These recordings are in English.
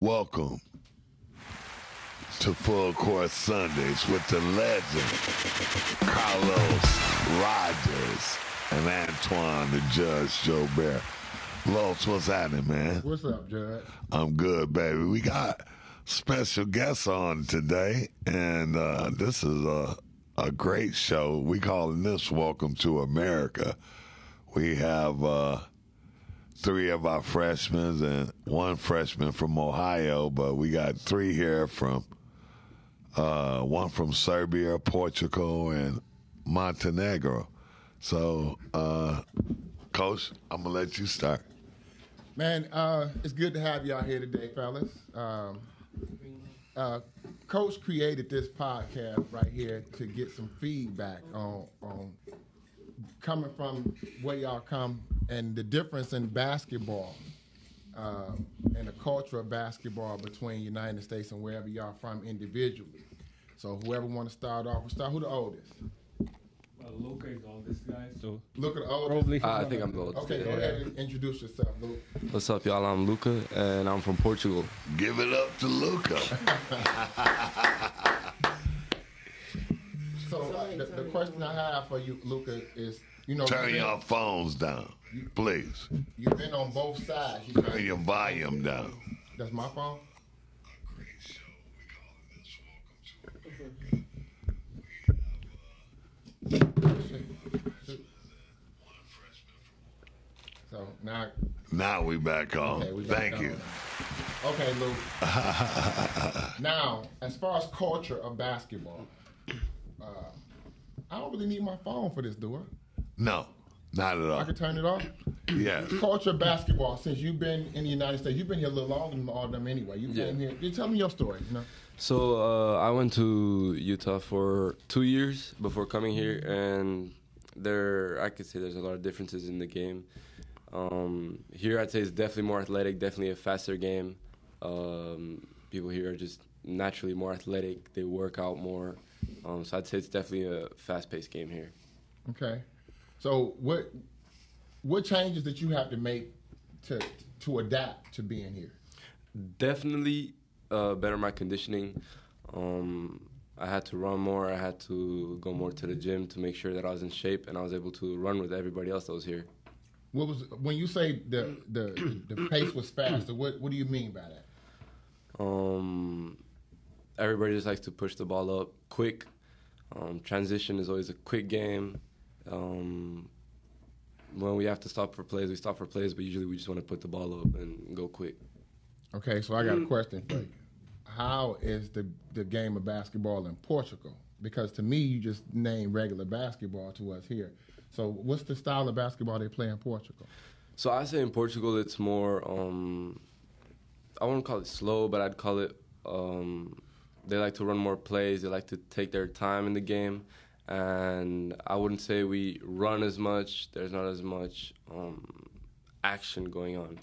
Welcome to Full Court Sundays with the legend Carlos Rogers and Antoine the Judge Joubert. Los, what's happening, man? What's up, Judge? I'm good, baby. We got special guests on today, and uh, this is a a great show. We calling this "Welcome to America." We have uh, three of our freshmen and one freshman from Ohio, but we got three here from uh, one from Serbia, Portugal, and Montenegro. So, uh, Coach, I'm gonna let you start. Man, uh, it's good to have y'all here today, fellas. Um, uh, Coach created this podcast right here to get some feedback on on coming from where y'all come and the difference in basketball uh, and the culture of basketball between United States and wherever y'all from individually. So whoever want to start off, we'll start. Who the oldest? Well, Luca is oldest guy, so Look at the oldest. probably. Uh, I think I'm the oldest. Okay, go ahead and introduce yourself, Luke. What's up, y'all? I'm Luca, and I'm from Portugal. Give it up to Luca. The, the question I have for you, Luca, is you know Turn you've been- your phones down, please. you've been on both sides. You Turn your volume down. That's my phone. So now, Now we back on. okay, we got Thank that you. Okay, Luke. now, as far as culture of basketball, uh, I don't really need my phone for this, do I? No, not at all. I can turn it off. Yes. culture of basketball since you've been in the United States. You've been here a little longer than all of them anyway. You Yeah. came here. You tell me your story. You know. So uh, I went to Utah for two years before coming here, and there I could say there's a lot of differences in the game. Um, here, I'd say it's definitely more athletic, definitely a faster game. Um, people here are just naturally more athletic. They work out more. Um, so I'd say it's definitely a fast-paced game here. Okay. So what what changes that you have to make to to adapt to being here? definitely uh, better my conditioning. Um, I had to run more. I had to go more to the gym to make sure that I was in shape and I was able to run with everybody else that was here. What was when you say the the the pace was faster? What what do you mean by that? Um, everybody just likes to push the ball up quick. Um, transition is always a quick game. Um, when we have to stop for plays, we stop for plays, but usually we just want to put the ball up and go quick. Okay, so I got a question for you. How is the the game of basketball in Portugal? Because to me, you just name regular basketball to us here. So what's the style of basketball they play in Portugal? So I say in Portugal it's more um, I wouldn't call it slow, but I'd call it um, they like to run more plays. They like to take their time in the game, and I wouldn't say we run as much. There's not as much um, action going on.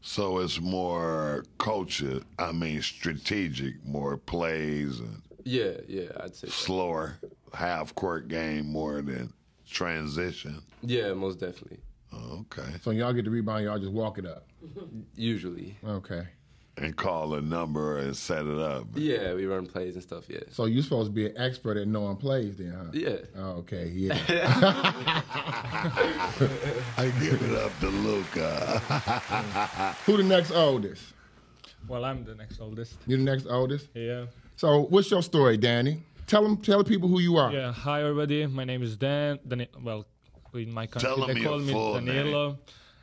So it's more culture. I mean, strategic, more plays and Yeah, yeah, I'd say. that. slower half court game more than transition. Yeah, most definitely. Okay. So y'all get the rebound, y'all just walk it up. Usually. Okay. And call a number and set it up. Yeah, we run plays and stuff. Yeah. So you're supposed to be an expert at knowing plays, then, huh? Yeah. Oh, okay. Yeah. I give it up to Luca. Who the next oldest? Well, I'm the next oldest. You're the next oldest. Yeah. So what's your story, Danny? Tell them, tell people who you are. Yeah. Hi, everybody. My name is Dan. Dani- well, in my country Tell 'em they call me full Danilo,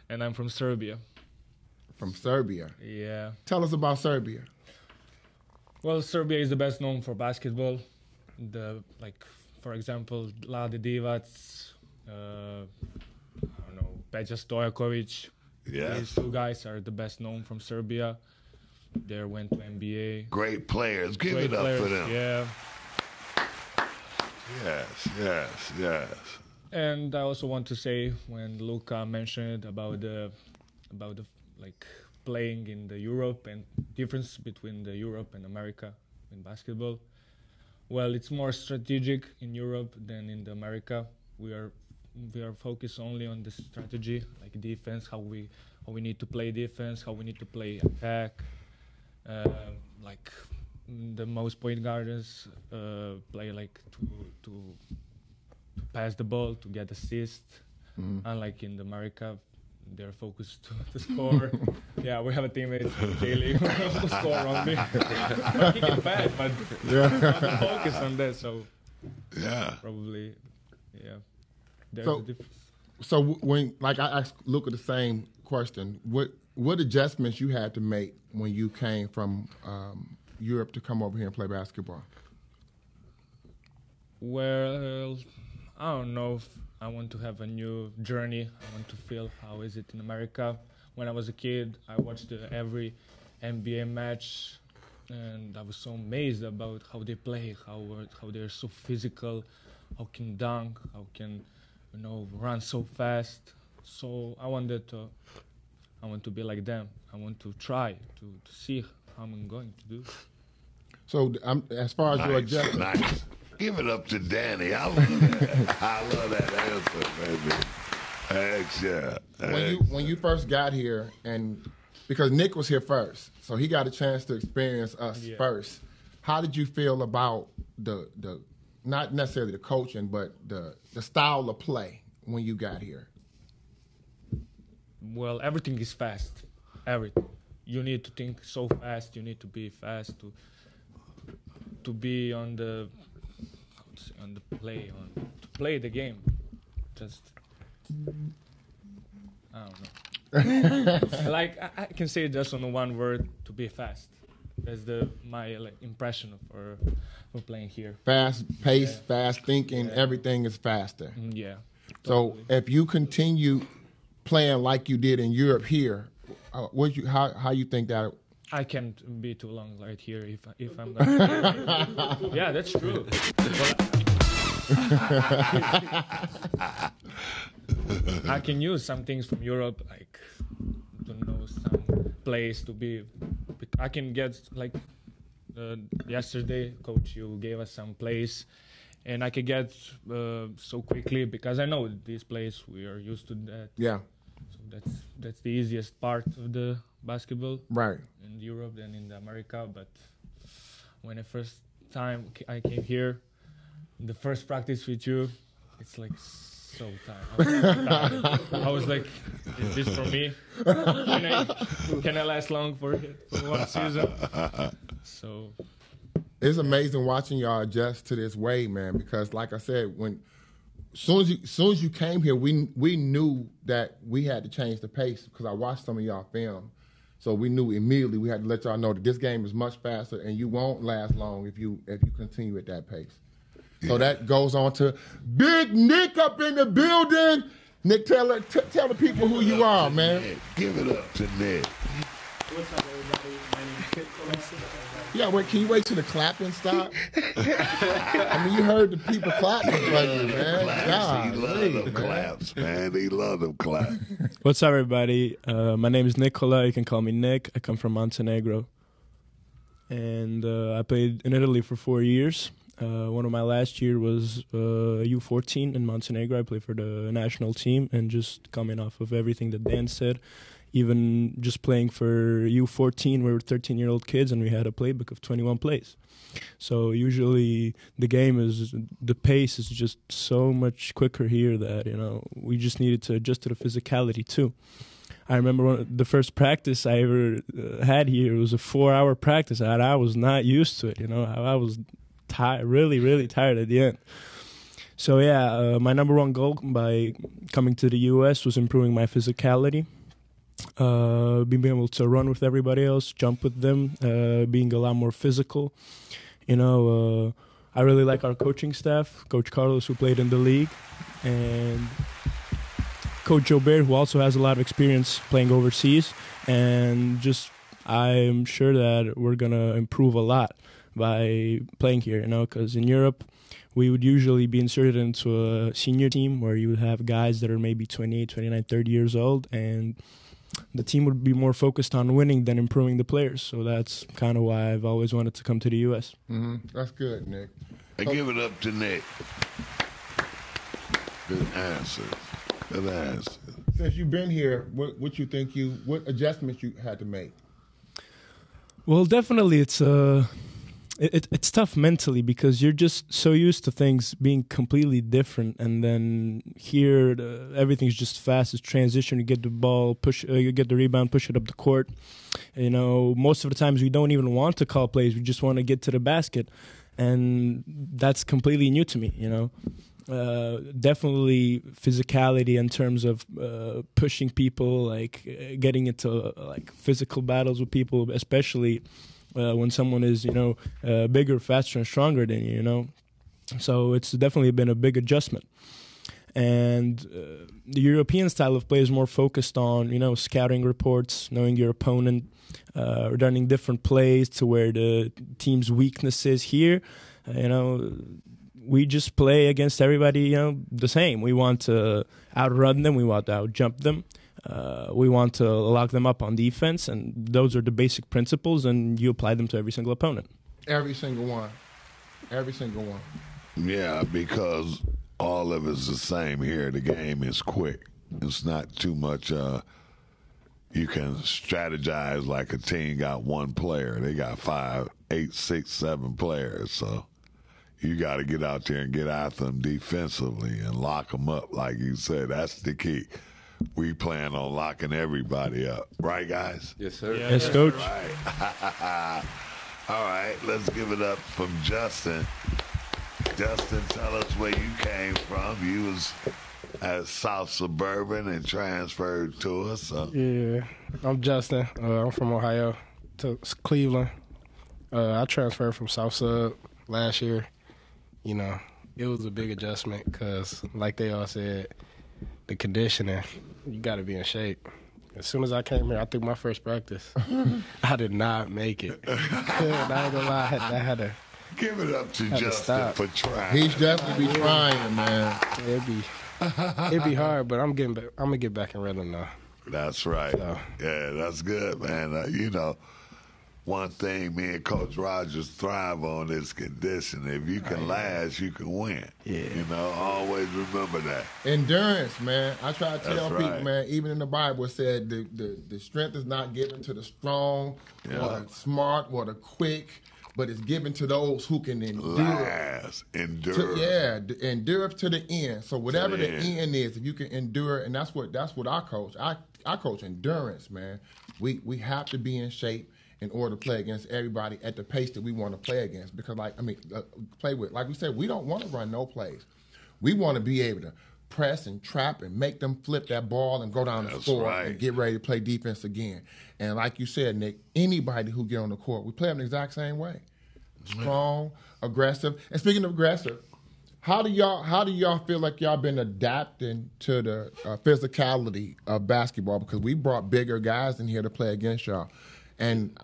and I'm from Serbia. From Serbia. Yeah. Tell us about Serbia. Well, Serbia is the best known for basketball. The like, for example, Vlade Divac, uh, I don't know, Peja Stojakovic. Yes. These two guys are the best known from Serbia. They went to NBA. Great players. Give Great it up players. for them. Yeah. Yes, yes, yes. And I also want to say when Luca mentioned about the about the like playing in the Europe and difference between the Europe and America in basketball. Well, it's more strategic in Europe than in the America. We are we are focused only on the strategy, like defense, how we how we need to play defense, how we need to play attack. uh, like the most point guards uh, play like to to to pass the ball to get assist. Unlike in the America, they're focused to, to score. yeah, we have a teammate, Jaylee, who score only. but he can pass, but not focus on that. So Yeah. probably, yeah, there's So- a difference. So when, like, I asked Luca the same question. What what adjustments you had to make when you came from um, Europe to come over here and play basketball? Well, I don't know if I want to have a new journey. I want to feel how is it in America. When I was a kid, I watched uh, every NBA match, and I was so amazed about how they play, how how they're so physical, how can dunk, how can you know run so fast. So I wanted to, I want to be like them. I want to try to, to see how I'm going to do. So um, as far as your Nice, adjustment, nice. Give it up to Danny. I love that. I love that answer, baby. Thanks, yeah. when you when you first got here, and because Nick was here first, so he got a chance to experience us Yeah. first. How did you feel about the the not necessarily the coaching, but the the style of play when you got here? well everything is fast everything you need to think so fast you need to be fast to to be on the to on the play on to play the game just i don't know like I, I can say just on one word to be fast that's the my like impression for for playing here Fast pace, Yeah. fast thinking, Yeah. everything is faster. Mm, yeah So if you continue playing like you did in Europe here, uh, what you how how you think that? I can't be too long right here if if I'm gonna. yeah, that's true. I can use some things from Europe, like to know some place to be. I can get like uh, yesterday, coach, you gave us some place, and I can get uh, so quickly because I know this place. We are used to that, Yeah, so that's that's the easiest part of the basketball right. in Europe than in America. But when the first time I came here, the first practice with you, it's like so tired. I was, tired. I was like, is this for me? Can I, can I last long for, it, for one season? So It's amazing watching y'all adjust to this way, man. Because like I said, when soon as you soon as you came here, we we knew that we had to change the pace because I watched some of y'all film. So we knew immediately we had to let y'all know that this game is much faster and you won't last long if you if you continue at that pace. So that goes on to Big Nick up in the building. Nick, tell t- tell the people who you are, man. Nick, give it up to Nick. What's up, everybody? My name is Kit Colson. Yeah, wait, can you wait till the clapping stop? I mean, you heard the people clapping for you, man. Claps. He love them man. claps, man. He love them claps. What's up, everybody? Uh, my name is Nicola. You can call me Nick. I come from Montenegro. And uh, I played in Italy for four years. Uh, one of my last year was uh, U14 in Montenegro. I played for the national team, and just coming off of everything that Dan said, even just playing for U14, we were 13 year old kids, and we had a playbook of 21 plays. So usually the game is the pace is just so much quicker here that you know we just needed to adjust to the physicality too. I remember one, the first practice I ever uh, had here it was a four-hour practice, and I was not used to it. You know, I, was tired, really, really tired at the end. So yeah, uh, my number one goal by coming to the U.S. was improving my physicality, uh, being able to run with everybody else, jump with them, uh, being a lot more physical. You know, uh, I really like our coaching staff, Coach Carlos, who played in the league, and Coach Joubert, who also has a lot of experience playing overseas. And just, I'm sure that we're gonna improve a lot by playing here. You know, because in Europe, we would usually be inserted into a senior team where you would have guys that are maybe 28, 29, 30 years old, and the team would be more focused on winning than improving the players. So that's kind of why I've always wanted to come to the U.S. hmm That's good, Nick. And give it up to Nick. Good answer. Good answer. Since you've been here, what what you think you what adjustments you had to make? Well, definitely, it's uh, it, it, it's tough mentally because you're just so used to things being completely different, and then here uh, everything's just fast. It's transition. You get the ball, push, uh, you get the rebound, push it up the court. You know, most of the times we don't even want to call plays. We just want to get to the basket, and that's completely new to me. You know. Uh, definitely physicality in terms of uh, pushing people, like uh, getting into uh, like physical battles with people, especially uh, when someone is you know uh, bigger, faster, and stronger than you. You know, so it's definitely been a big adjustment. And the European style of play is more focused on you know scouting reports, knowing your opponent, running different plays to where the team's weakness is. Here, you know we just play against everybody, you know, the same. We want to outrun them, we want to outjump them. Uh, we want to lock them up on defense, and those are the basic principles, and you apply them to every single opponent. Every single one. Every single one. Yeah, because all of it's the same here. The game is quick. It's not too much. Uh, you can strategize like a team got one player. They got five, eight, six, seven players. So you got to get out there and get after them defensively and lock them up, like you said. That's the key. We plan on locking everybody up, right, guys? Yes, sir. Yeah, yes, coach. Right. All right, let's give it up from Justin. Justin, tell us where you came from. You was at South Suburban and transferred to us. So. Yeah, I'm Justin. Uh, I'm from Ohio to Cleveland. Uh, I transferred from South Sub last year you know, it was a big adjustment because, like they all said, the conditioning, you got to be in shape. As soon as I came here, I think my first practice, I did not make it. I ain't gonna lie, I had, I had to. Give it up to Justin for trying. He's definitely be trying, man. It'd be, it'd be hard, but I'm getting back. I'm gonna get back in rhythm now. That's right. So. Yeah, that's good, man. Uh, you know, one thing me and Coach Rogers thrive on is condition. If you can oh, last, you can win. Yeah. You know, always remember that. Endurance, man. I try to tell That's people, right. man, even in the Bible it said the, the, the strength is not given to the strong Yeah. or the smart or the quick, but it's given to those who can endure. Last, endure. To, yeah, endure to the end. So whatever the the end. end. is, if you can endure, and that's what that's what I coach. I I coach endurance, man. We we have to be in shape in order to play against everybody at the pace that we want to play against. Because like I mean, uh, play with like we said, we don't want to run no plays. We want to be able to press and trap and make them flip that ball and go down the That's floor right. and get ready to play defense again. And like you said, Nick, anybody who get on the court, we play them the exact same way strong, aggressive. And speaking of aggressive, how do y'all how do y'all feel like y'all been adapting to the uh, physicality of basketball? Because we brought bigger guys in here to play against y'all, and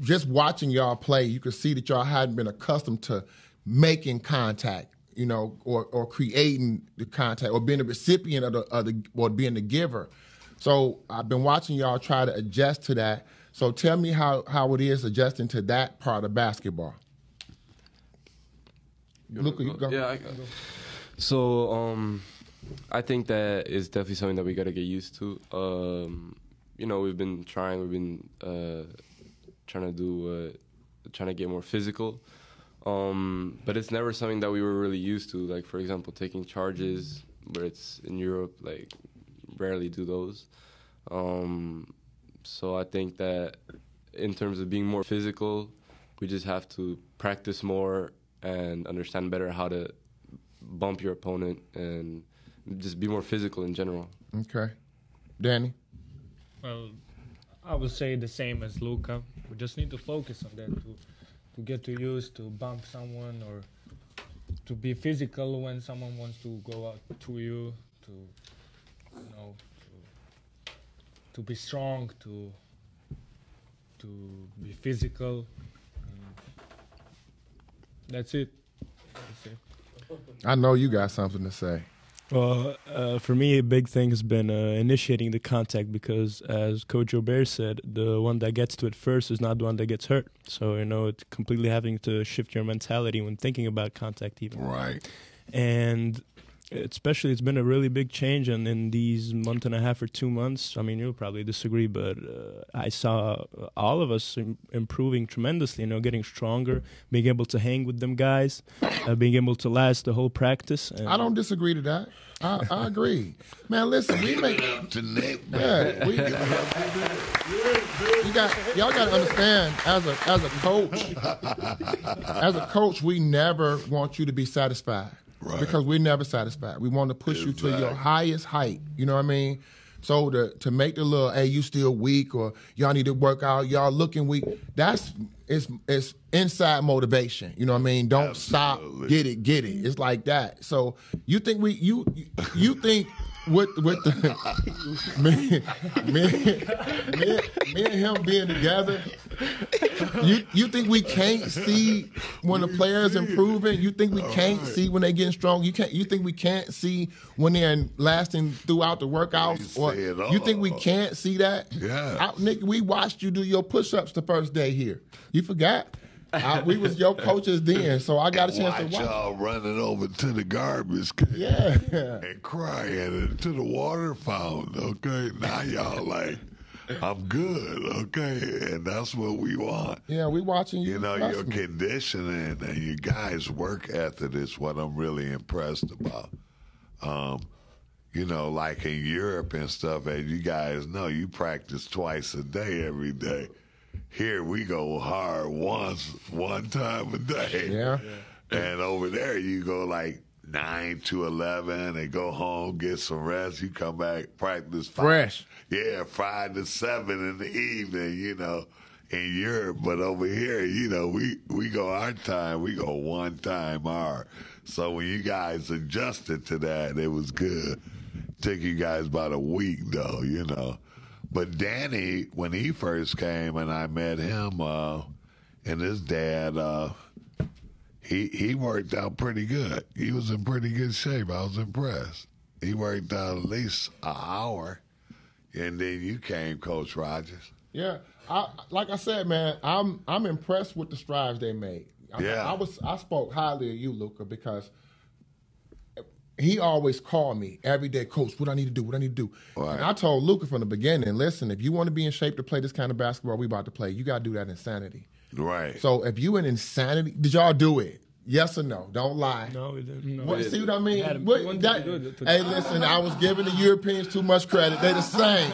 just watching y'all play, you could see that y'all hadn't been accustomed to making contact. You know, or, or creating the contact, or being the recipient of the, of the, or being the giver. So I've been watching y'all try to adjust to that. So tell me how, how it is adjusting to that part of basketball. Luca, you go. Yeah. I, so um, I think that is definitely something that we got to get used to. Um, you know, we've been trying. We've been uh, trying to do, uh, trying to get more physical. Um, but it's never something that we were really used to. Like for example, taking charges, where it's in Europe, like rarely do those. Um, so I think that in terms of being more physical, we just have to practice more and understand better how to bump your opponent and just be more physical in general. Okay. Danny? Well, I would say the same as Luca. We just need to focus on that to to get to use to bump someone or to be physical when someone wants to go out to you. To you know to, to be strong. To to be physical. That's it. That's it. I know you got something to say. Well, uh, for me, a big thing has been uh, initiating the contact because, as Coach Aubert said, the one that gets to it first is not the one that gets hurt. So, you know, it's completely having to shift your mentality when thinking about contact, even. Right. And especially it's been a really big change in, in these month and a half or two months. I mean, you'll probably disagree, but uh, I saw all of us Im- improving tremendously. You know, getting stronger, being able to hang with them guys, uh, being able to last the whole practice. And I don't disagree to that. I, I agree, man. Listen, we make To Nick, yeah, we, you got y'all got to understand as a as a coach, as a coach, we never want you to be satisfied Right. because we're never satisfied. We want to push you to your highest height. You know what I mean? So to to make the little hey you still weak or y'all need to work out y'all looking weak that's it's it's inside motivation you know what I mean don't stop get it get it it's like that so you think we you you think with with the me, me, me, me and him being together you you think we can't see when the players improving? You think we can't see when they getting strong? You can't. You think we can't see when they're lasting throughout the workouts? Or you think we can't see that? Yeah. I, Nick, we watched you do your push-ups the first day here. You forgot? I, we was your coaches then, so I got a chance watch to watch. y'all running over to the garbage can Yeah, and crying and to the water fountain. Okay, now y'all like, I'm good. Okay, and that's what we want. yeah, we watching you. You know, your conditioning and your guys' work ethic is what I'm really impressed about. Um, you know, like in Europe and stuff, as you guys know, you practice twice a day every day. Here we go hard once, one time a day. Yeah. And over there, you go like nine to eleven, and go home, get some rest. You come back, practice five, Fresh. Yeah, five to seven in the evening. You know, in Europe, but over here, you know, we we go our time. We go one time our. So when you guys adjusted to that, it was good. Took you guys about a week though, you know. But Danny, when he first came and I met him, uh, and his dad, uh, he he worked out pretty good. He was in pretty good shape. I was impressed. He worked out at least an hour, and then you came, Coach Rogers. Yeah, I, like I said, man, I'm I'm impressed with the strides they made. I, Yeah. I was I spoke highly of you, Luca, because he always called me every day, Coach. What I need to do? What I need to do? Right. And I told Luca from the beginning, listen, if you want to be in shape to play this kind of basketball we about to play, you got to do that insanity. Right. So if you in insanity, did y'all do it? Yes or no? Don't lie. no, we didn't. What, see what I mean? Yeah, What- that- to do to- hey, listen, I was giving the Europeans too much credit. They the same.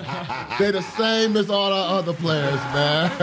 They the same as all our other players, man.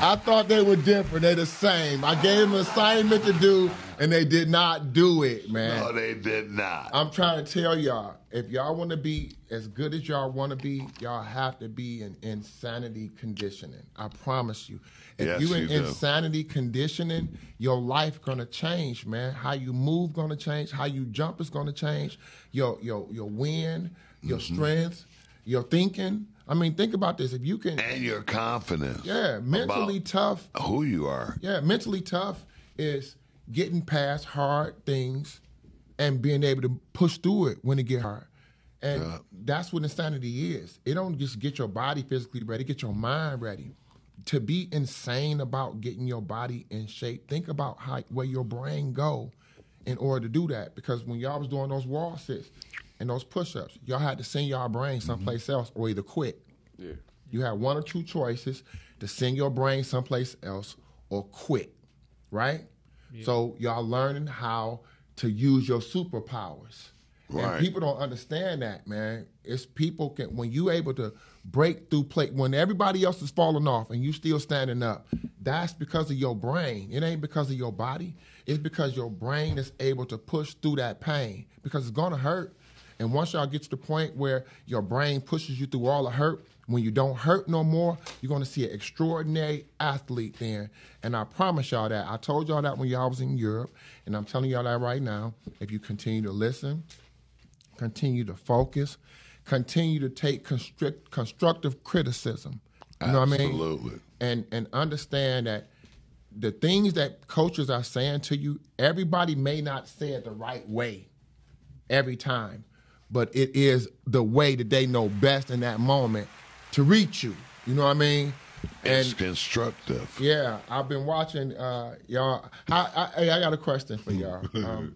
I thought they were different. They the same. I gave them an assignment to do, and they did not do it, man. no, they did not. I'm trying to tell y'all, if y'all want to be as good as y'all want to be, y'all have to be in insanity conditioning. I promise you. If Yes, you in you insanity conditioning, your life gonna change, man. How you move gonna change. How you jump is gonna change. Your your your wind, your Mm-hmm. strength, your thinking. I mean, think about this. If you can, and your confidence. yeah, mentally tough. who you are. Yeah, mentally tough is getting past hard things and being able to push through it when it get hard. And Yeah. that's what insanity is. It don't just get your body physically ready, get your mind ready. To be insane about getting your body in shape, think about how where your brain go in order to do that. Because when y'all was doing those wall sits and those push-ups, y'all had to send y'all brain mm-hmm. someplace else or either quit. Yeah. You had one or two choices to send your brain someplace else or quit, right? So y'all learning how to use your superpowers. Right. And people don't understand that, man. It's people can when you able to break through plate when everybody else is falling off and you still standing up. That's because of your brain. It ain't because of your body. It's because your brain is able to push through that pain because it's gonna hurt. And once y'all get to the point where your brain pushes you through all the hurt, when you don't hurt no more, you're gonna see an extraordinary athlete then. And I promise y'all that. I told y'all that when y'all was in Europe, and I'm telling y'all that right now. If you continue to listen, continue to focus, continue to take construct, constructive criticism. You know what I mean? Absolutely. And and understand that the things that coaches are saying to you, everybody may not say it the right way every time, but it is the way that they know best in that moment to reach you. You know what I mean? And it's constructive. yeah, I've been watching uh, y'all. How, I, hey, I got a question for y'all. Um,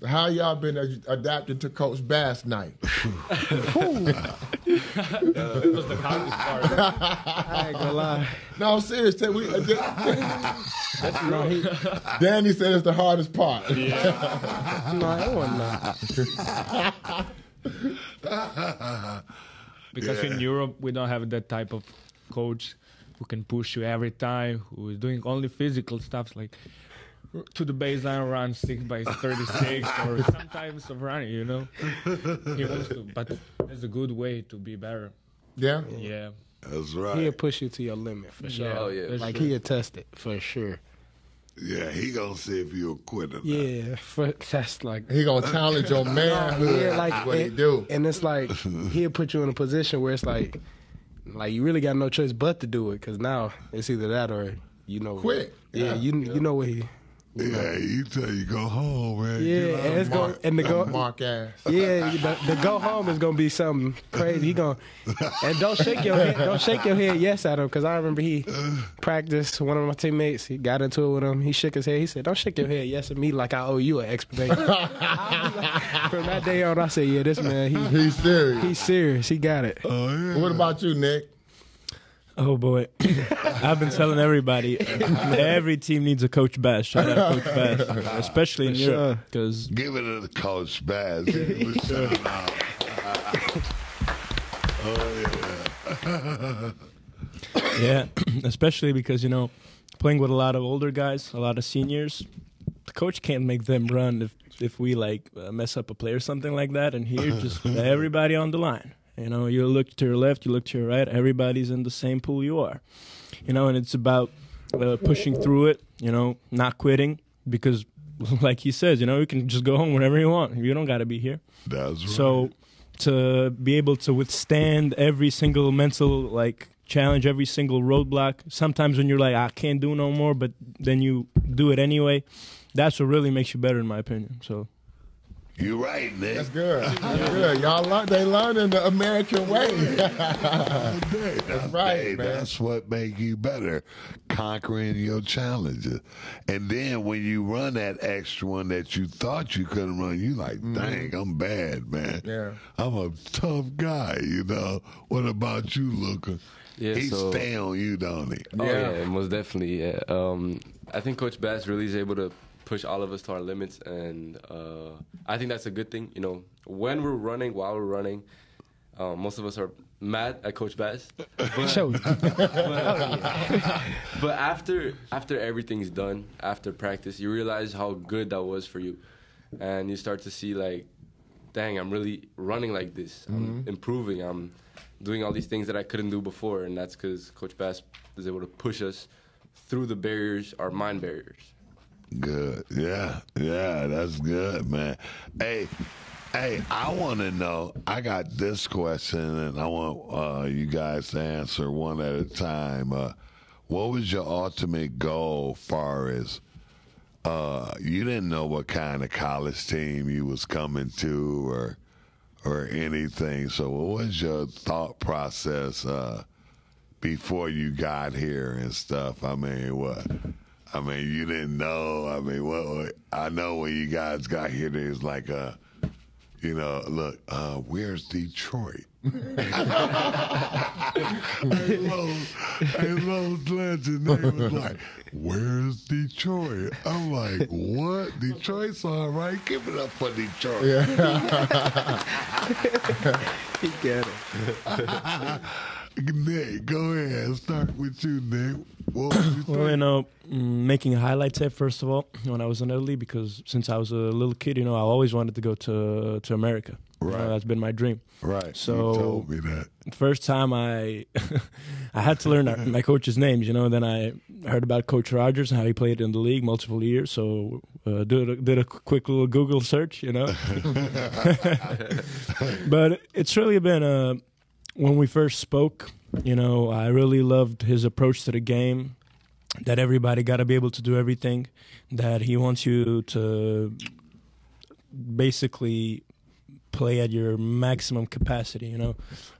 how y'all been ad- adapting to Coach Bass night? It was the hardest part. I ain't gonna lie. No, I'm serious. Tell- We, uh, No, he, Danny said it's the hardest part. no, it wasn't. Not. Because in Europe we don't have that type of coach who can push you every time, who is doing only physical stuff like to the baseline run six by thirty six or sometimes of running, you know. He wants to, but it's a good way to be better. Yeah. Yeah, That's right. He'll push you to your limit for sure. Yeah. Oh, yeah. Like true. he'll test it for sure. Yeah, he gonna see if you'll quit or. Yeah, for, that's like He gonna challenge your manhood. yeah, like That's what he do. and it's like he'll put you in a position where it's like, like you really got no choice but to do it because now it's either that or you know Quit. Yeah, Yeah. you you know what he. Yeah, you tell you go home, man. Yeah, Get out. and it's going and the go. Mark ass. Yeah, the, the go home is gonna be something crazy. He gonna and don't shake your head, don't shake your head yes at him because I remember he practiced. One of my teammates, he got into it with him. He shook his head. He said, "Don't shake your head yes at me like I owe you an explanation." From that day on, I said, "Yeah, this man, he He's serious. he's serious. He got it." Oh yeah. What about you, Nick? Oh boy, I've been telling everybody, every team needs a Coach Bass. Shout out Coach Bass, especially in For Europe, because Give it to Coach Bass. Give him a oh yeah, especially because you know, playing with a lot of older guys, a lot of seniors, the coach can't make them run if if we like uh, mess up a play or something like that. And here, just everybody on the line. You know, you look to your left, you look to your right. Everybody's in the same pool you are. You know, and it's about uh, pushing through it. You know, not quitting because, like he says, you know, you can just go home whenever you want. You don't got to be here. That's right. So to be able to withstand every single mental like challenge, every single roadblock. Sometimes when you're like, I can't do no more, but then you do it anyway. That's what really makes you better, in my opinion. So you right, man. That's good. That's good. Y'all learn. They learning the American way. That's right, Hey, man. That's what make you better, conquering your challenges. And then when you run that extra one that you thought you couldn't run, you like, dang, I'm bad, man. Mm-hmm. Yeah. I'm a tough guy, you know. What about you, Luca? Yeah, he so- stay on you, don't he? Oh Yeah. yeah, most definitely. Yeah. Um, I think Coach Bass really is able to push all of us to our limits, and uh, I think that's a good thing. You know, when we're running, while we're running, um, most of us are mad at Coach Bass. But, Show. but after after everything's done, after practice, you realize how good that was for you, and you start to see like, dang, I'm really running like this. I'm improving. I'm doing all these things that I couldn't do before, and that's because Coach Bass is able to push us through the barriers, our mind barriers. Good. Yeah. Yeah, that's good, man. Hey, hey, I want to know. I got this question, and I want uh, you guys to answer one at a time. Uh, what was your ultimate goal, far as uh, you didn't know what kind of college team you was coming to, or or anything? So, what was your thought process uh, before you got here and stuff? I mean, what? I mean, you didn't know. I mean, what? what- I know when you guys got here, there's like a, you know, look, uh, where's Detroit? hey, Los, hey, Los Legend, they was like, where's Detroit? I'm like, what? Detroit's all right. Give it up for Detroit. He got it. Nick, go ahead. Start with you, Nick. What was you Well, you know, mm, making a highlight tape first of all when I was in Italy because since I was a little kid, you know, I always wanted to go to to America. You know, Right. that's been my dream. Right. So- you told me that. First time I I had to learn my coach's names, you know. Then I heard about Coach Rogers and how he played in the league multiple years. So uh, did a, did a quick little Google search, you know. but it's really been uh, when we first spoke. You know, I really loved his approach to the game. That everybody got to be able to do everything. That he wants you to basically play at your maximum capacity. You know,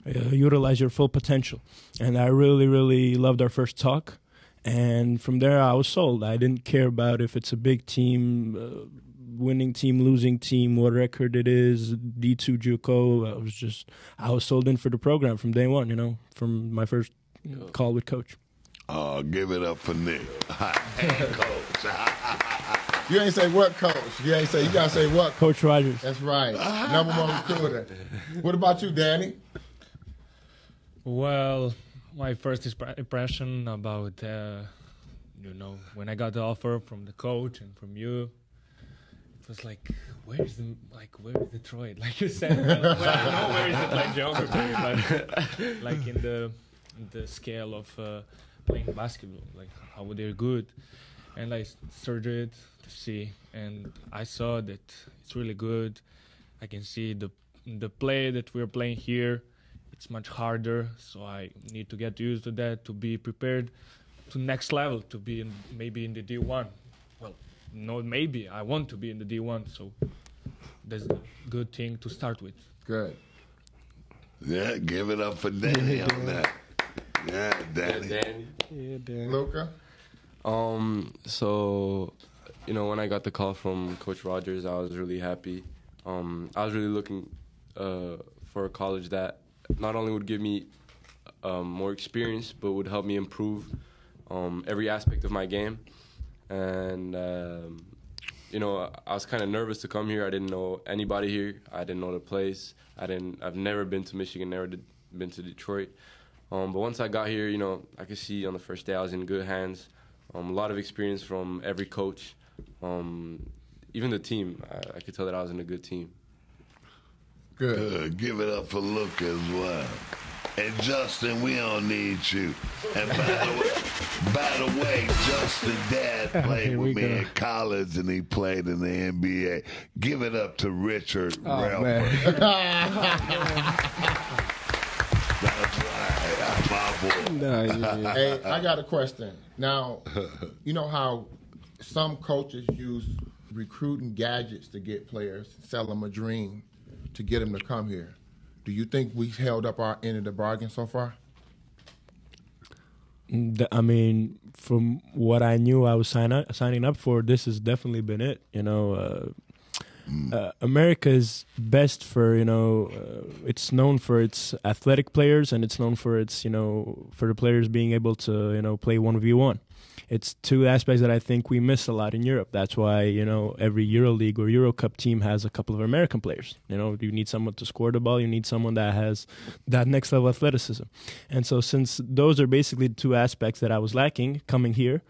uh, utilize your full potential. And I really, really loved our first talk. And from there, I was sold. I didn't care about if it's a big team, uh, winning team, losing team, what record it is, D2 JUCO. I was just, I was sold in for the program from day one, you know, from my first call with coach. Oh, give it up for Nick. Hey, coach. You ain't say what coach. You ain't say. You gotta say what. Coach Rogers. That's right. Number one recruiter. What about you, Danny? Well, my first impression about, uh, you know, when I got the offer from the coach and from you, it was like, where is the like where is Detroit? Like you said, well, I know where is it like geography, but like in the in the scale of uh, playing basketball, like how they're good, and I searched it to see, and I saw that it's really good. I can see the the play that we're playing here it's much harder so i need to get used to that to be prepared to next level to be in maybe in the d1 well no maybe i want to be in the d1 so that's a good thing to start with Good. Yeah, give it up for Danny on that. Yeah, Danny. Yeah, Danny. Yeah, Danny. Luca. Um, so, you know, when I got the call from Coach Rogers, I was really happy. Um, I was really looking uh, for a college that not only would give me um, more experience, but would help me improve um, every aspect of my game. And um, you know, I was kind of nervous to come here. I didn't know anybody here. I didn't know the place. I didn't. I've never been to Michigan. Never did, been to Detroit. Um, but once I got here, you know, I could see on the first day I was in good hands. Um, a lot of experience from every coach, um, even the team. I, I could tell that I was in a good team. Good. Good. Give it up for Luke as well. And Justin, we don't need you. And by the way, by the way, Justin dad played Here with we me go. in college and he played in the NBA. Give it up to Richard Oh, Rellford. man. That's right. My boy. Nah, yeah. hey, I got a question. Now, you know how some coaches use recruiting gadgets to get players, sell them a dream to get them to come here. Do you think we've held up our end of the bargain so far? I mean, from what I knew I was sign up, signing up for, this has definitely been it. You know, uh, uh, America is best for you know, uh, it's known for its athletic players, and it's known for its you know, for the players being able to you know play one v one. It's two aspects that I think we miss a lot in Europe. That's why you know every EuroLeague or Eurocup team has a couple of American players. You know, you need someone to score the ball. You need someone that has that next level athleticism. And so, since those are basically the two aspects that I was lacking coming here,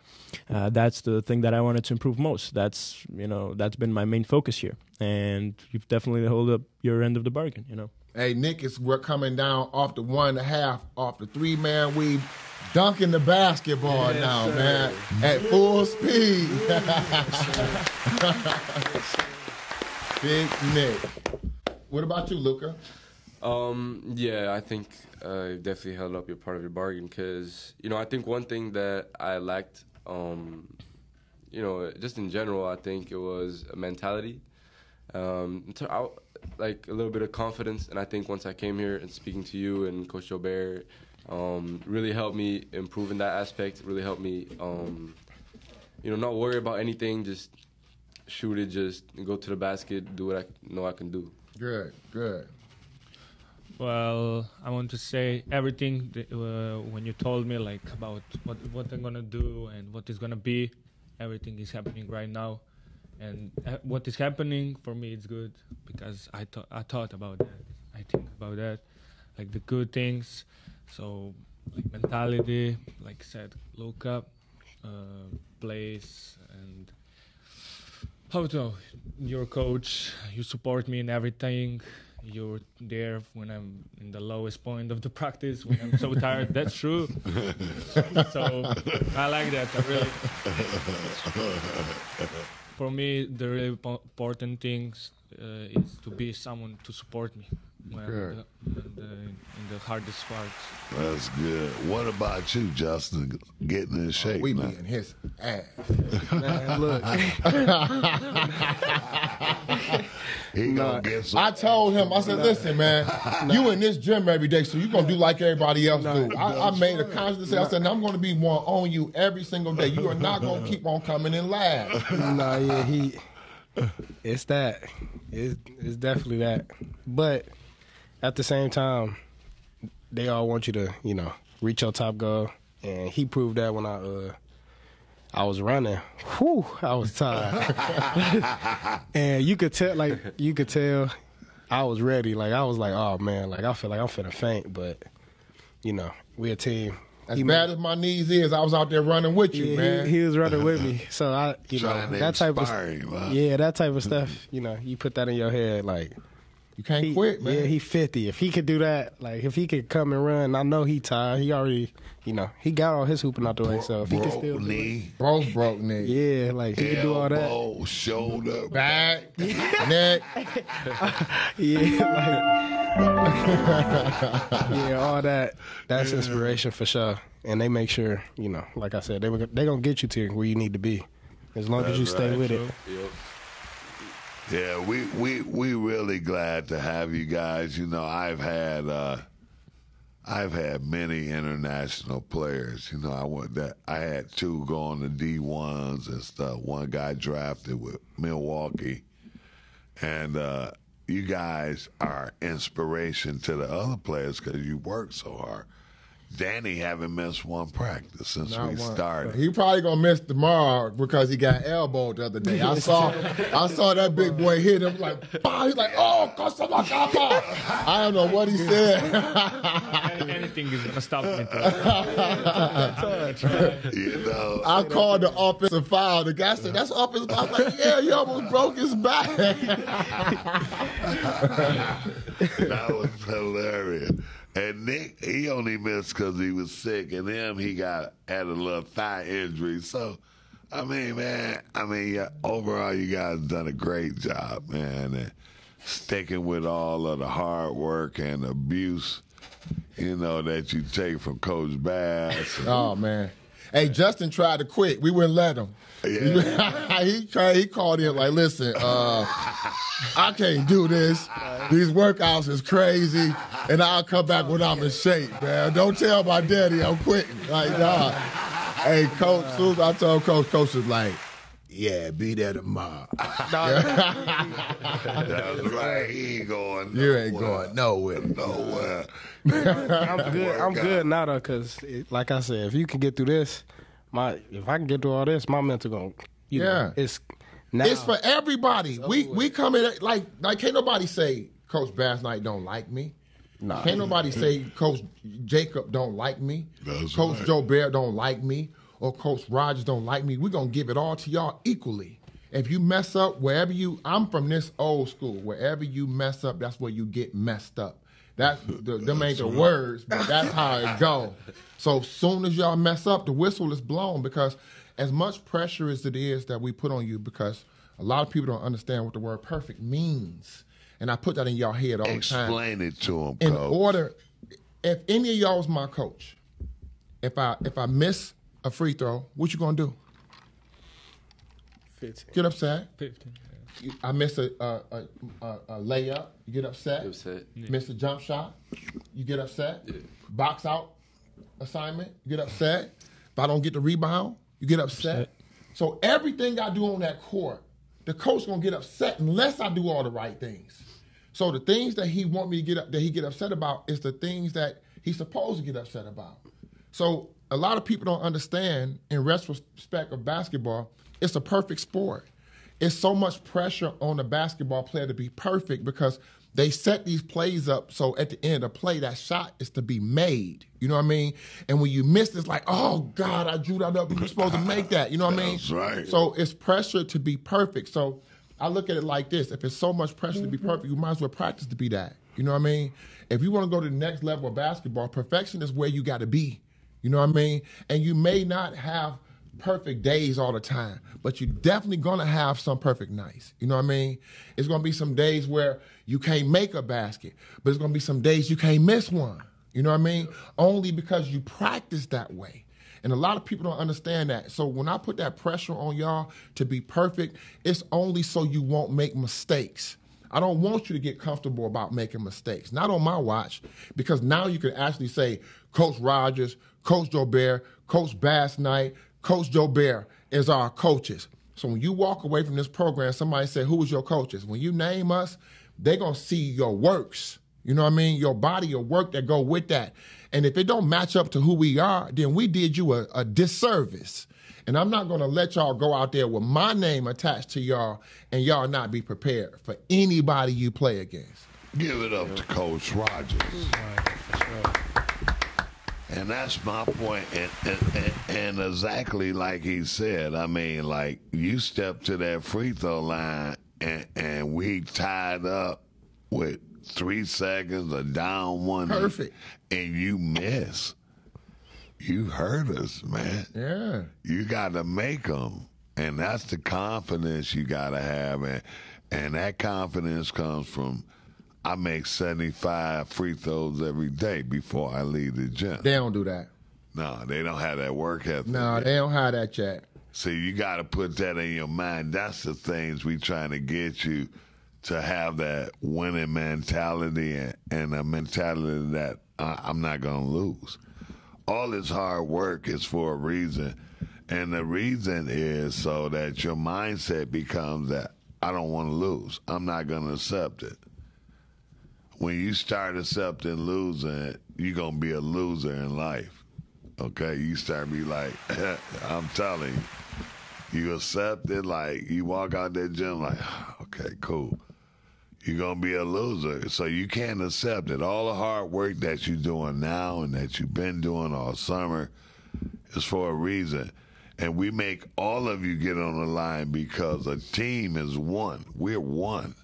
uh, that's the thing that I wanted to improve most. That's you know that's been my main focus here, and you've definitely held up your end of the bargain. You know. Hey, Nick is we're coming down off the one and a half, off the three man weave, dunking the basketball now, man, at full speed. Big Nick. What about you, Luca? Um, yeah, I think uh, you definitely held up your part of your bargain because you know I think one thing that I lacked, um, you know, just in general, I think it was a mentality, um, I- like a little bit of confidence, and I think once I came here and speaking to you and Coach Joubert, um, really helped me improve in that aspect. Really helped me, um, you know, not worry about anything, just shoot it, just go to the basket, do what I know I can do. Good, good. Well, I want to say everything that, uh, when you told me like about what what I'm gonna do and what is gonna be, everything is happening right now, and uh, what is happening for me is good because I thought I thought about that. I think about that, like the good things. So like mentality, like said, look up, uh, place, and how to your coach. You support me in everything you're there when I'm in the lowest point of the practice, when I'm so tired. That's true. so I like that. I really. For me, the really important things uh, is to be someone to support me when Good. the, in, the, in the hardest parts. That's good. What about you, Justin? Getting in oh, shape, We man. beating his ass. Man, look, He gonna get some. I told him, I said, listen, man, you in this gym every day, so you gonna do like everybody else do. I, I made a conscious decision. I said, I'm gonna be one on you every single day. You are not gonna keep on coming in last. nah, yeah, he. It's that. It's, it's definitely that. But at the same time, they all want you to, you know, reach your top goal, and he proved that when I, uh, I was running. Whew, I was tired, and you could tell, like, you could tell, I was ready. Like, I was like, oh man, like I feel like I'm finna faint, but you know, we a team. As He bad as my knees is, I was out there running with you, yeah, man. He, he was running with me, so I, you Trying know, that type of inspire you, yeah, that type of stuff. You know, you put that in your head, like you can't he, quit, man. yeah, he fifty. If he could do that, like if he could come and run, I know he tired. He already, you know, he got all his hooping out the way. So if he can broke still, do it, knee, Both broke knees. yeah, like he can do all that. elbow, shoulder. Back, neck. Yeah, like, yeah, all that. That's inspiration for sure. And they make sure, you know, like I said, they were- they gonna get you to where you need to be, as long as you That's stay right. with it. Yep. Yeah, we we we really glad to have you guys. You know, I've had uh I've had many international players. You know, I went that I had two going to D ones and stuff. One guy drafted with Milwaukee, and uh, you guys are inspiration to the other players because you work so hard. Danny haven't missed one practice since Not we one. started. He probably gonna miss tomorrow because he got elbowed the other day. I saw, I saw that big boy hit him like, bah! he's like, oh, Kosamagama. I don't know what he said. Anything is gonna stop me. To, You know, I called the offensive foul. The guy said, "That's offensive." foul." I was like, "Yeah, he almost broke his back." that was hilarious. And Nick, he only missed because he was sick, and then he got had a little thigh injury. So, I mean, man, I mean, yeah, overall, you guys done a great job, man, and sticking with all of the hard work and abuse, you know, that you take from Coach Bass. oh man. Hey, Justin tried to quit. We wouldn't let him. he tried. He called in like, "Listen, uh, I can't do this. These workouts is crazy, and I'll come back when I'm in shape, man. Don't tell my daddy I'm quitting. Like, nah. Hey, coach. Soon I told coach, coach was like, "Yeah, be there tomorrow. That's right. He ain't going. You ain't going nowhere." nowhere. I'm good. I'm good out. now though, cause it, like I said, if you can get through this, my if I can get through all this, my mental going. You Yeah. know, it's now. It's for everybody. We we come in like like can't nobody say Coach Bass Knight don't like me. Nah. Can't nobody say Coach Jacob don't like me. That's Coach right. Joubert don't like me. Or Coach Rogers don't like me. We're gonna give it all to y'all equally. If you mess up wherever you I'm from this old school. Wherever you mess up, that's where you get messed up. That's the, them ain't the words, but that's how it go. So soon as y'all mess up, the whistle is blown because as much pressure as it is that we put on you, because a lot of people don't understand what the word perfect means. And I put that in y'all head all the time Explain it to him, in Coach. order if any of y'all was my coach if i if i miss a free throw what you gonna do? 15. get upset. 15. You- i miss a a, a, a, a layup you get upset. Upset. miss a jump shot you get upset. Box out assignment you get upset. If i don't get the rebound you get upset. So everything i do on that court the coach gonna get upset unless i do all the right things. So the things that he want me to get up, that he get upset about is the things that he's supposed to get upset about. So a lot of people don't understand in retrospect of basketball, it's a perfect sport. It's so much pressure on the basketball player to be perfect because they set these plays up so at the end of the play, that shot is to be made. You know what I mean? And when you miss, it's like, oh God, I drew that up. You were supposed to make that. You know what I mean? That's right. So it's pressure to be perfect. So I look at it like this: if it's so much pressure to be perfect, you might as well practice to be that. You know what I mean? If you want to go to the next level of basketball, perfection is where you got to be. You know what I mean? And you may not have perfect days all the time, but you're definitely gonna have some perfect nights. You know what I mean? It's gonna be some days where you can't make a basket, but it's gonna be some days you can't miss one. You know what I mean? Only because you practice that way. And a lot of people don't understand that. So when I put that pressure on y'all to be perfect, it's only so you won't make mistakes. I don't want you to get comfortable about making mistakes. Not on my watch, because now you can actually say, Coach Rogers, Coach Joubert, Coach Bass Knight, Coach Joubert is our coaches. So when you walk away from this program, somebody say, Who was your coaches? When you name us, they're gonna see your works. You know what I mean? Your body, your work that go with that. And if it don't match up to who we are, then we did you a, a disservice. And I'm not going to let y'all go out there with my name attached to y'all and y'all not be prepared for anybody you play against. Give it up to Coach Rogers. And that's my point. And, and, and, and exactly like he said, I mean, like you step to that free throw line and, and we tied up with three seconds or down one. Perfect. And you miss. You hurt us, man. Yeah. You got to make them. And that's the confidence you got to have. And, and that confidence comes from I make 75 free throws every day before I leave the gym. They don't do that. No, they don't have that work ethic. No, yet. they don't have that yet. See, you got to put that in your mind. That's the things we trying to get you to have that winning mentality and, and a mentality that I, I'm not going to lose. All this hard work is for a reason. And the reason is so that your mindset becomes that I don't want to lose. I'm not going to accept it. When you start accepting losing, you're going to be a loser in life. Okay? You start to be like, I'm telling you, you accept it like you walk out that gym like, okay, cool. You're gonna be a loser. So you can't accept it. All the hard work that you're doing now and that you've been doing all summer is for a reason. And we make all of you get on the line because a team is one. We're one.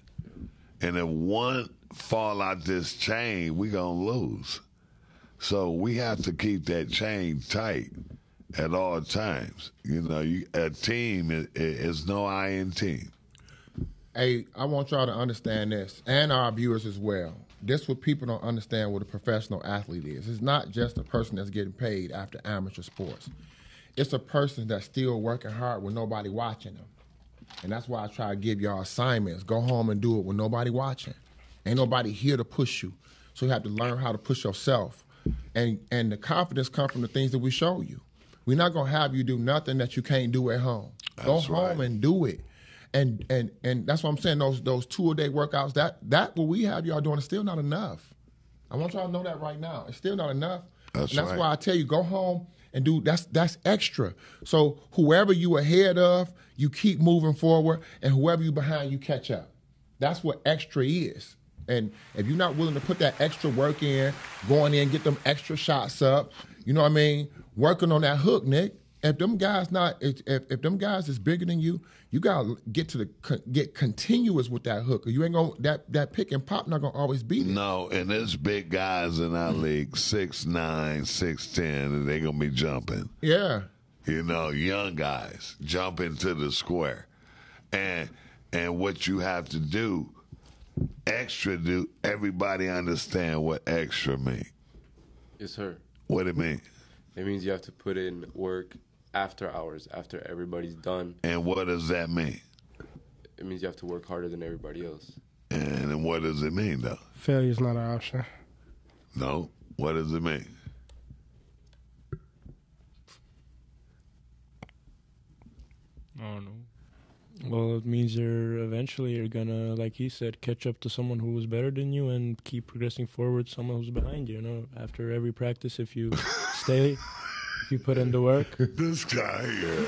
And if one fall out this chain, we gonna lose. So we have to keep that chain tight at all times. You know, you, a team is, is no I in team. Hey, I want y'all to understand this, and our viewers as well. This what people don't understand what a professional athlete is. It's not just a person that's getting paid after amateur sports. It's a person that's still working hard with nobody watching them. And that's why I try to give y'all assignments. Go home and do it with nobody watching. Ain't nobody here to push you. So you have to learn how to push yourself. And and the confidence comes from the things that we show you. We're not gonna have you do nothing that you can't do at home. Go home right. and do it. And and and that's what I'm saying. Those those two a day workouts, that that what we have y'all doing is still not enough. I want y'all to know that right now. It's still not enough. That's and that's right. why I tell you, go home and do that's that's extra. So whoever you ahead of, you keep moving forward, and whoever you behind, you catch up. That's what extra is. And if you're not willing to put that extra work in, going in, get them extra shots up, you know what I mean? Working on that hook, Nick. If them guys not, if, if, if them guys is bigger than you, you gotta get to the get continuous with that hooker. You ain't gonna that that pick and pop not gonna always be there. No, and there's big guys in our mm. league, six nine, six ten, and they gonna be jumping. Yeah, You know, young guys jumping to the square, and and what you have to do, extra do. Everybody understand what extra mean. Yes, sir. What it mean, It means you have to put in work after hours, after everybody's done. and what does that mean, It means you have to work harder than everybody else. and, and what does it mean though? Failure's not an option. No, what does it mean? I don't know. Well, it means you're eventually you're gonna, like he said, catch up to someone who was better than you and keep progressing forward. Someone who's behind you. You know, after every practice, if you stay, if you put in the work, This guy here.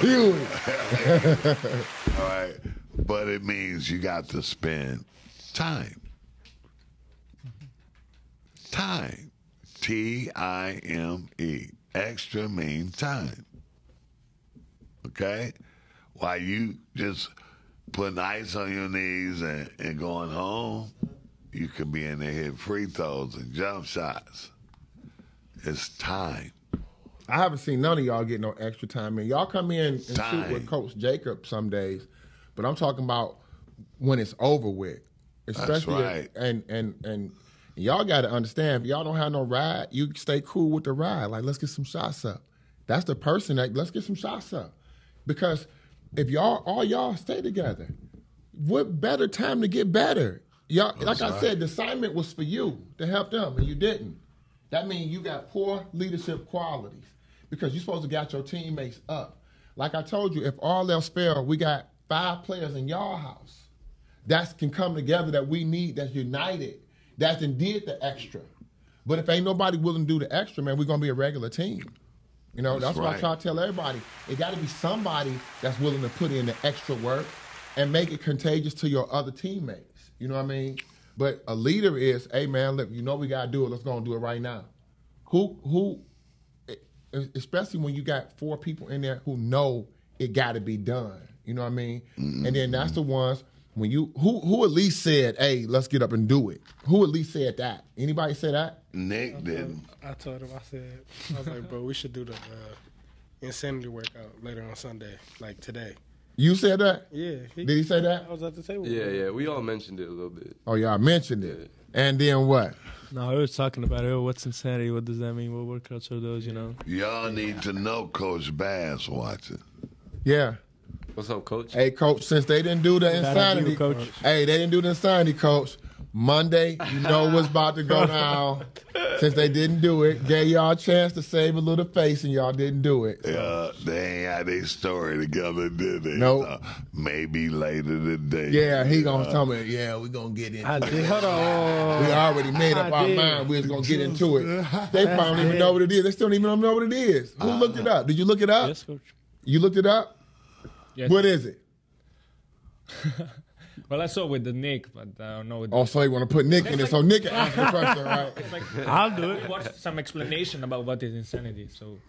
huge. All right. But it means you got to spend time. Time. T I M E. Extra means time. Okay? While you just putting ice on your knees and, and going home, you could be in there hitting free throws and jump shots. It's time. I haven't seen none of y'all get no extra time in. Y'all come in and shoot with Coach Jacob some days, but I'm talking about when it's over with. Especially right. and and and y'all got to understand if y'all don't have no ride, you stay cool with the ride. Like let's get some shots up. That's the person that let's get some shots up. Because if y'all all y'all stay together, what better time to get better? Y'all, like I said, the assignment was for you to help them, and you didn't. That means you got poor leadership qualities because you're supposed to got your teammates up. Like I told you, if all else fail, we got five players in y'all house that can come together that we need, that's united, that's then did the extra. But if ain't nobody willing to do the extra, man, we're gonna be a regular team. You know, that's, That's why I try to tell everybody, it got to be somebody that's willing to put in the extra work and make it contagious to your other teammates. You know what I mean? But a leader is, hey man, look, you know we gotta do it. Let's go and do it right now. Who who, especially when you got four people in there who know it got to be done. You know what I mean? And then that's the ones when you who who at least said, hey, let's get up and do it. Who at least said that? Anybody say that? Nick didn't. I told him, I said, I was like, bro, we should do the uh, insanity workout later on Sunday, like today. You said that? Yeah. He, Did he say that? I was at the table. Yeah, yeah. We all mentioned it a little bit. Oh yeah, I mentioned it. And then what? No, I was talking about it. Oh, what's insanity? What does that mean? What workouts are those? You know. Y'all need to know Coach Bass watching. Yeah. What's up, coach? Hey, coach, since they didn't do the Shout out to insanity, you, Coach. hey, they didn't do the insanity, coach. Monday, you know what's about to go down. Since they didn't do it, gave y'all a chance to save a little face, and y'all didn't do it. So, Uh, they ain't had their story together, did they? Nope. So maybe later today. yeah, he gonna tell me, yeah, we gonna get into I it. did. Hold on. We already made up I our did. mind. We was gonna get into it. They probably don't even know what it is. They still don't even know what it is. Who looked it up? Did you look it up? Yes, coach. You looked it up. Yes. What is it? Well, I saw with the Nick, but uh, I don't know. With Oh, so you want to put Nick in it? So Nick can answer the question, right? Like I'll do it. I watched some explanation about what is insanity. So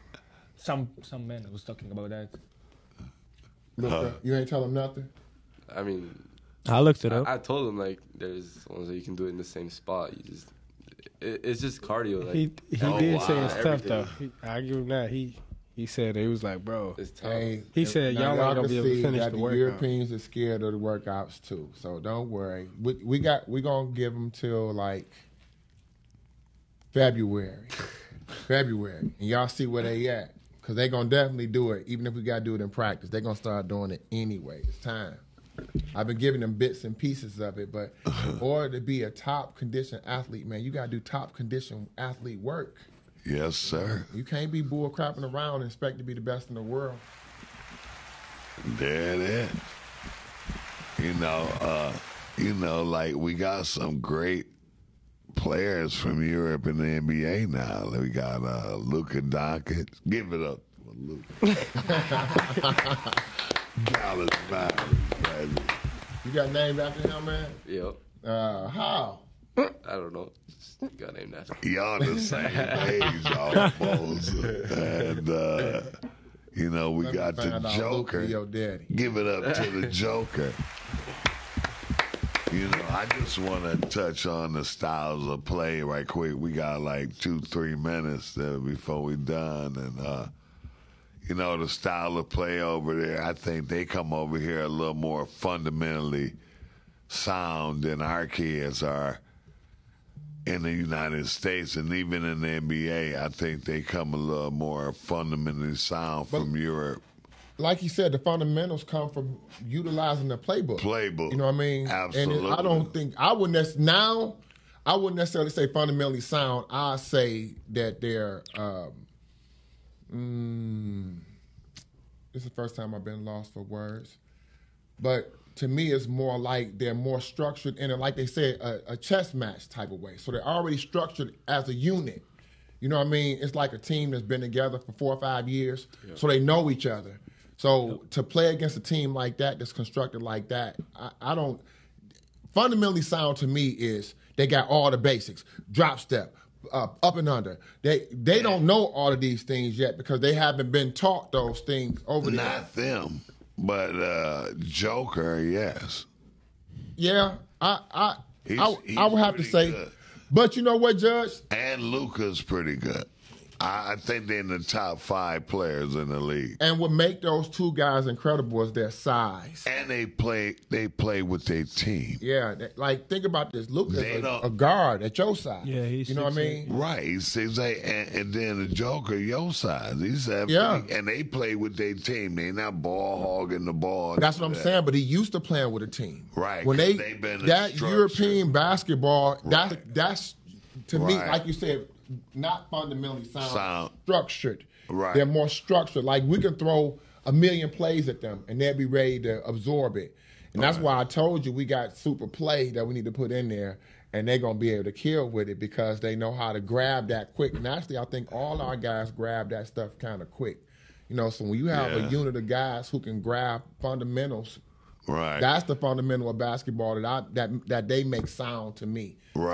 some some man was talking about that. Look, you ain't tell him nothing. I mean, I looked it up. I, I told him like there's ones that you can do it in the same spot. You just, it, it's just cardio. Like He he oh, did wow, say it's tough everything. though. He, I give him that. He he said he was like, bro. It's tough. Hey, He said now y'all ain't gonna be able to see finish that the the workout. Europeans are scared of the workouts too. So don't worry. We, we got we gonna give them till like February, February, and y'all see where they at because they gonna definitely do it. Even if we gotta do it in practice, they gonna start doing it anyway. It's time. I've been giving them bits and pieces of it, but in order to be a top condition athlete, man, you gotta do top condition athlete work. Yes, sir. You can't be bull crapping around and expect to be the best in the world. There it is. You know, uh, you know, like we got some great players from Europe in the NBA now. We got uh, Luka Doncic. Give it up for Luka. Dallas Mavericks. You got named after him, man? Yep. Uh, how? I don't know. Just got named after. Y'all the same age almost. and, uh, you know, we Let got the find out Luka Joker. Your daddy. Give it up to the Joker. You know, I just want to touch on the styles of play right quick. We got like two, three minutes there before we done, and uh, you know the style of play over there. I think they come over here a little more fundamentally sound than our kids are in the United States, and even in the NBA. I think they come a little more fundamentally sound from Europe Like you said, the fundamentals come from utilizing the playbook. playbook. You know what I mean? Absolutely. And I don't think I wouldn't nec- now. I wouldn't necessarily say fundamentally sound. I say that they're. Um, mm, this is the first time I've been lost for words, but to me, it's more like they're more structured in it, like they said, a, a chess match type of way. So they're already structured as a unit. You know what I mean? It's like a team that's been together for four or five years, so they know each other. So to play against a team like that, that's constructed like that, I, I don't. Fundamentally, sound to me is they got all the basics: drop step, uh, up and under. They they don't know all of these things yet because they haven't been taught those things over the Not them, but uh, Joker, yes. Yeah, I I He's- I, he's I would have to say, good. but you know what, Judge? And Luca's pretty good. I, I think they're in the top five players in the league. And what make those two guys incredible is their size. And they play they play with their team. Yeah, that- like think about this. Luke is a, a guard at your size. Yeah, he's you know what I mean. Right, he's six eight, and, and then the Joker, your size, he's seven. Yeah. and they play with their team. They not ball hogging the ball. That's what I'm saying. But he used to playing with a team. Right, when they they've been that. European basketball, that's Right. that's to me, like you said, not fundamentally sound, Sound. structured. Right. They're more structured. Like we can throw a million plays at them and they'll be ready to absorb it. And that's why I told you we got super play that we need to put in there. And they're gonna be able to kill with it because they know how to grab that quick. And actually, I think all our guys grab that stuff kind of quick. You know, so when you have Yeah. a unit of guys who can grab fundamentals right. that's the fundamental of basketball that I that that they make sound to me.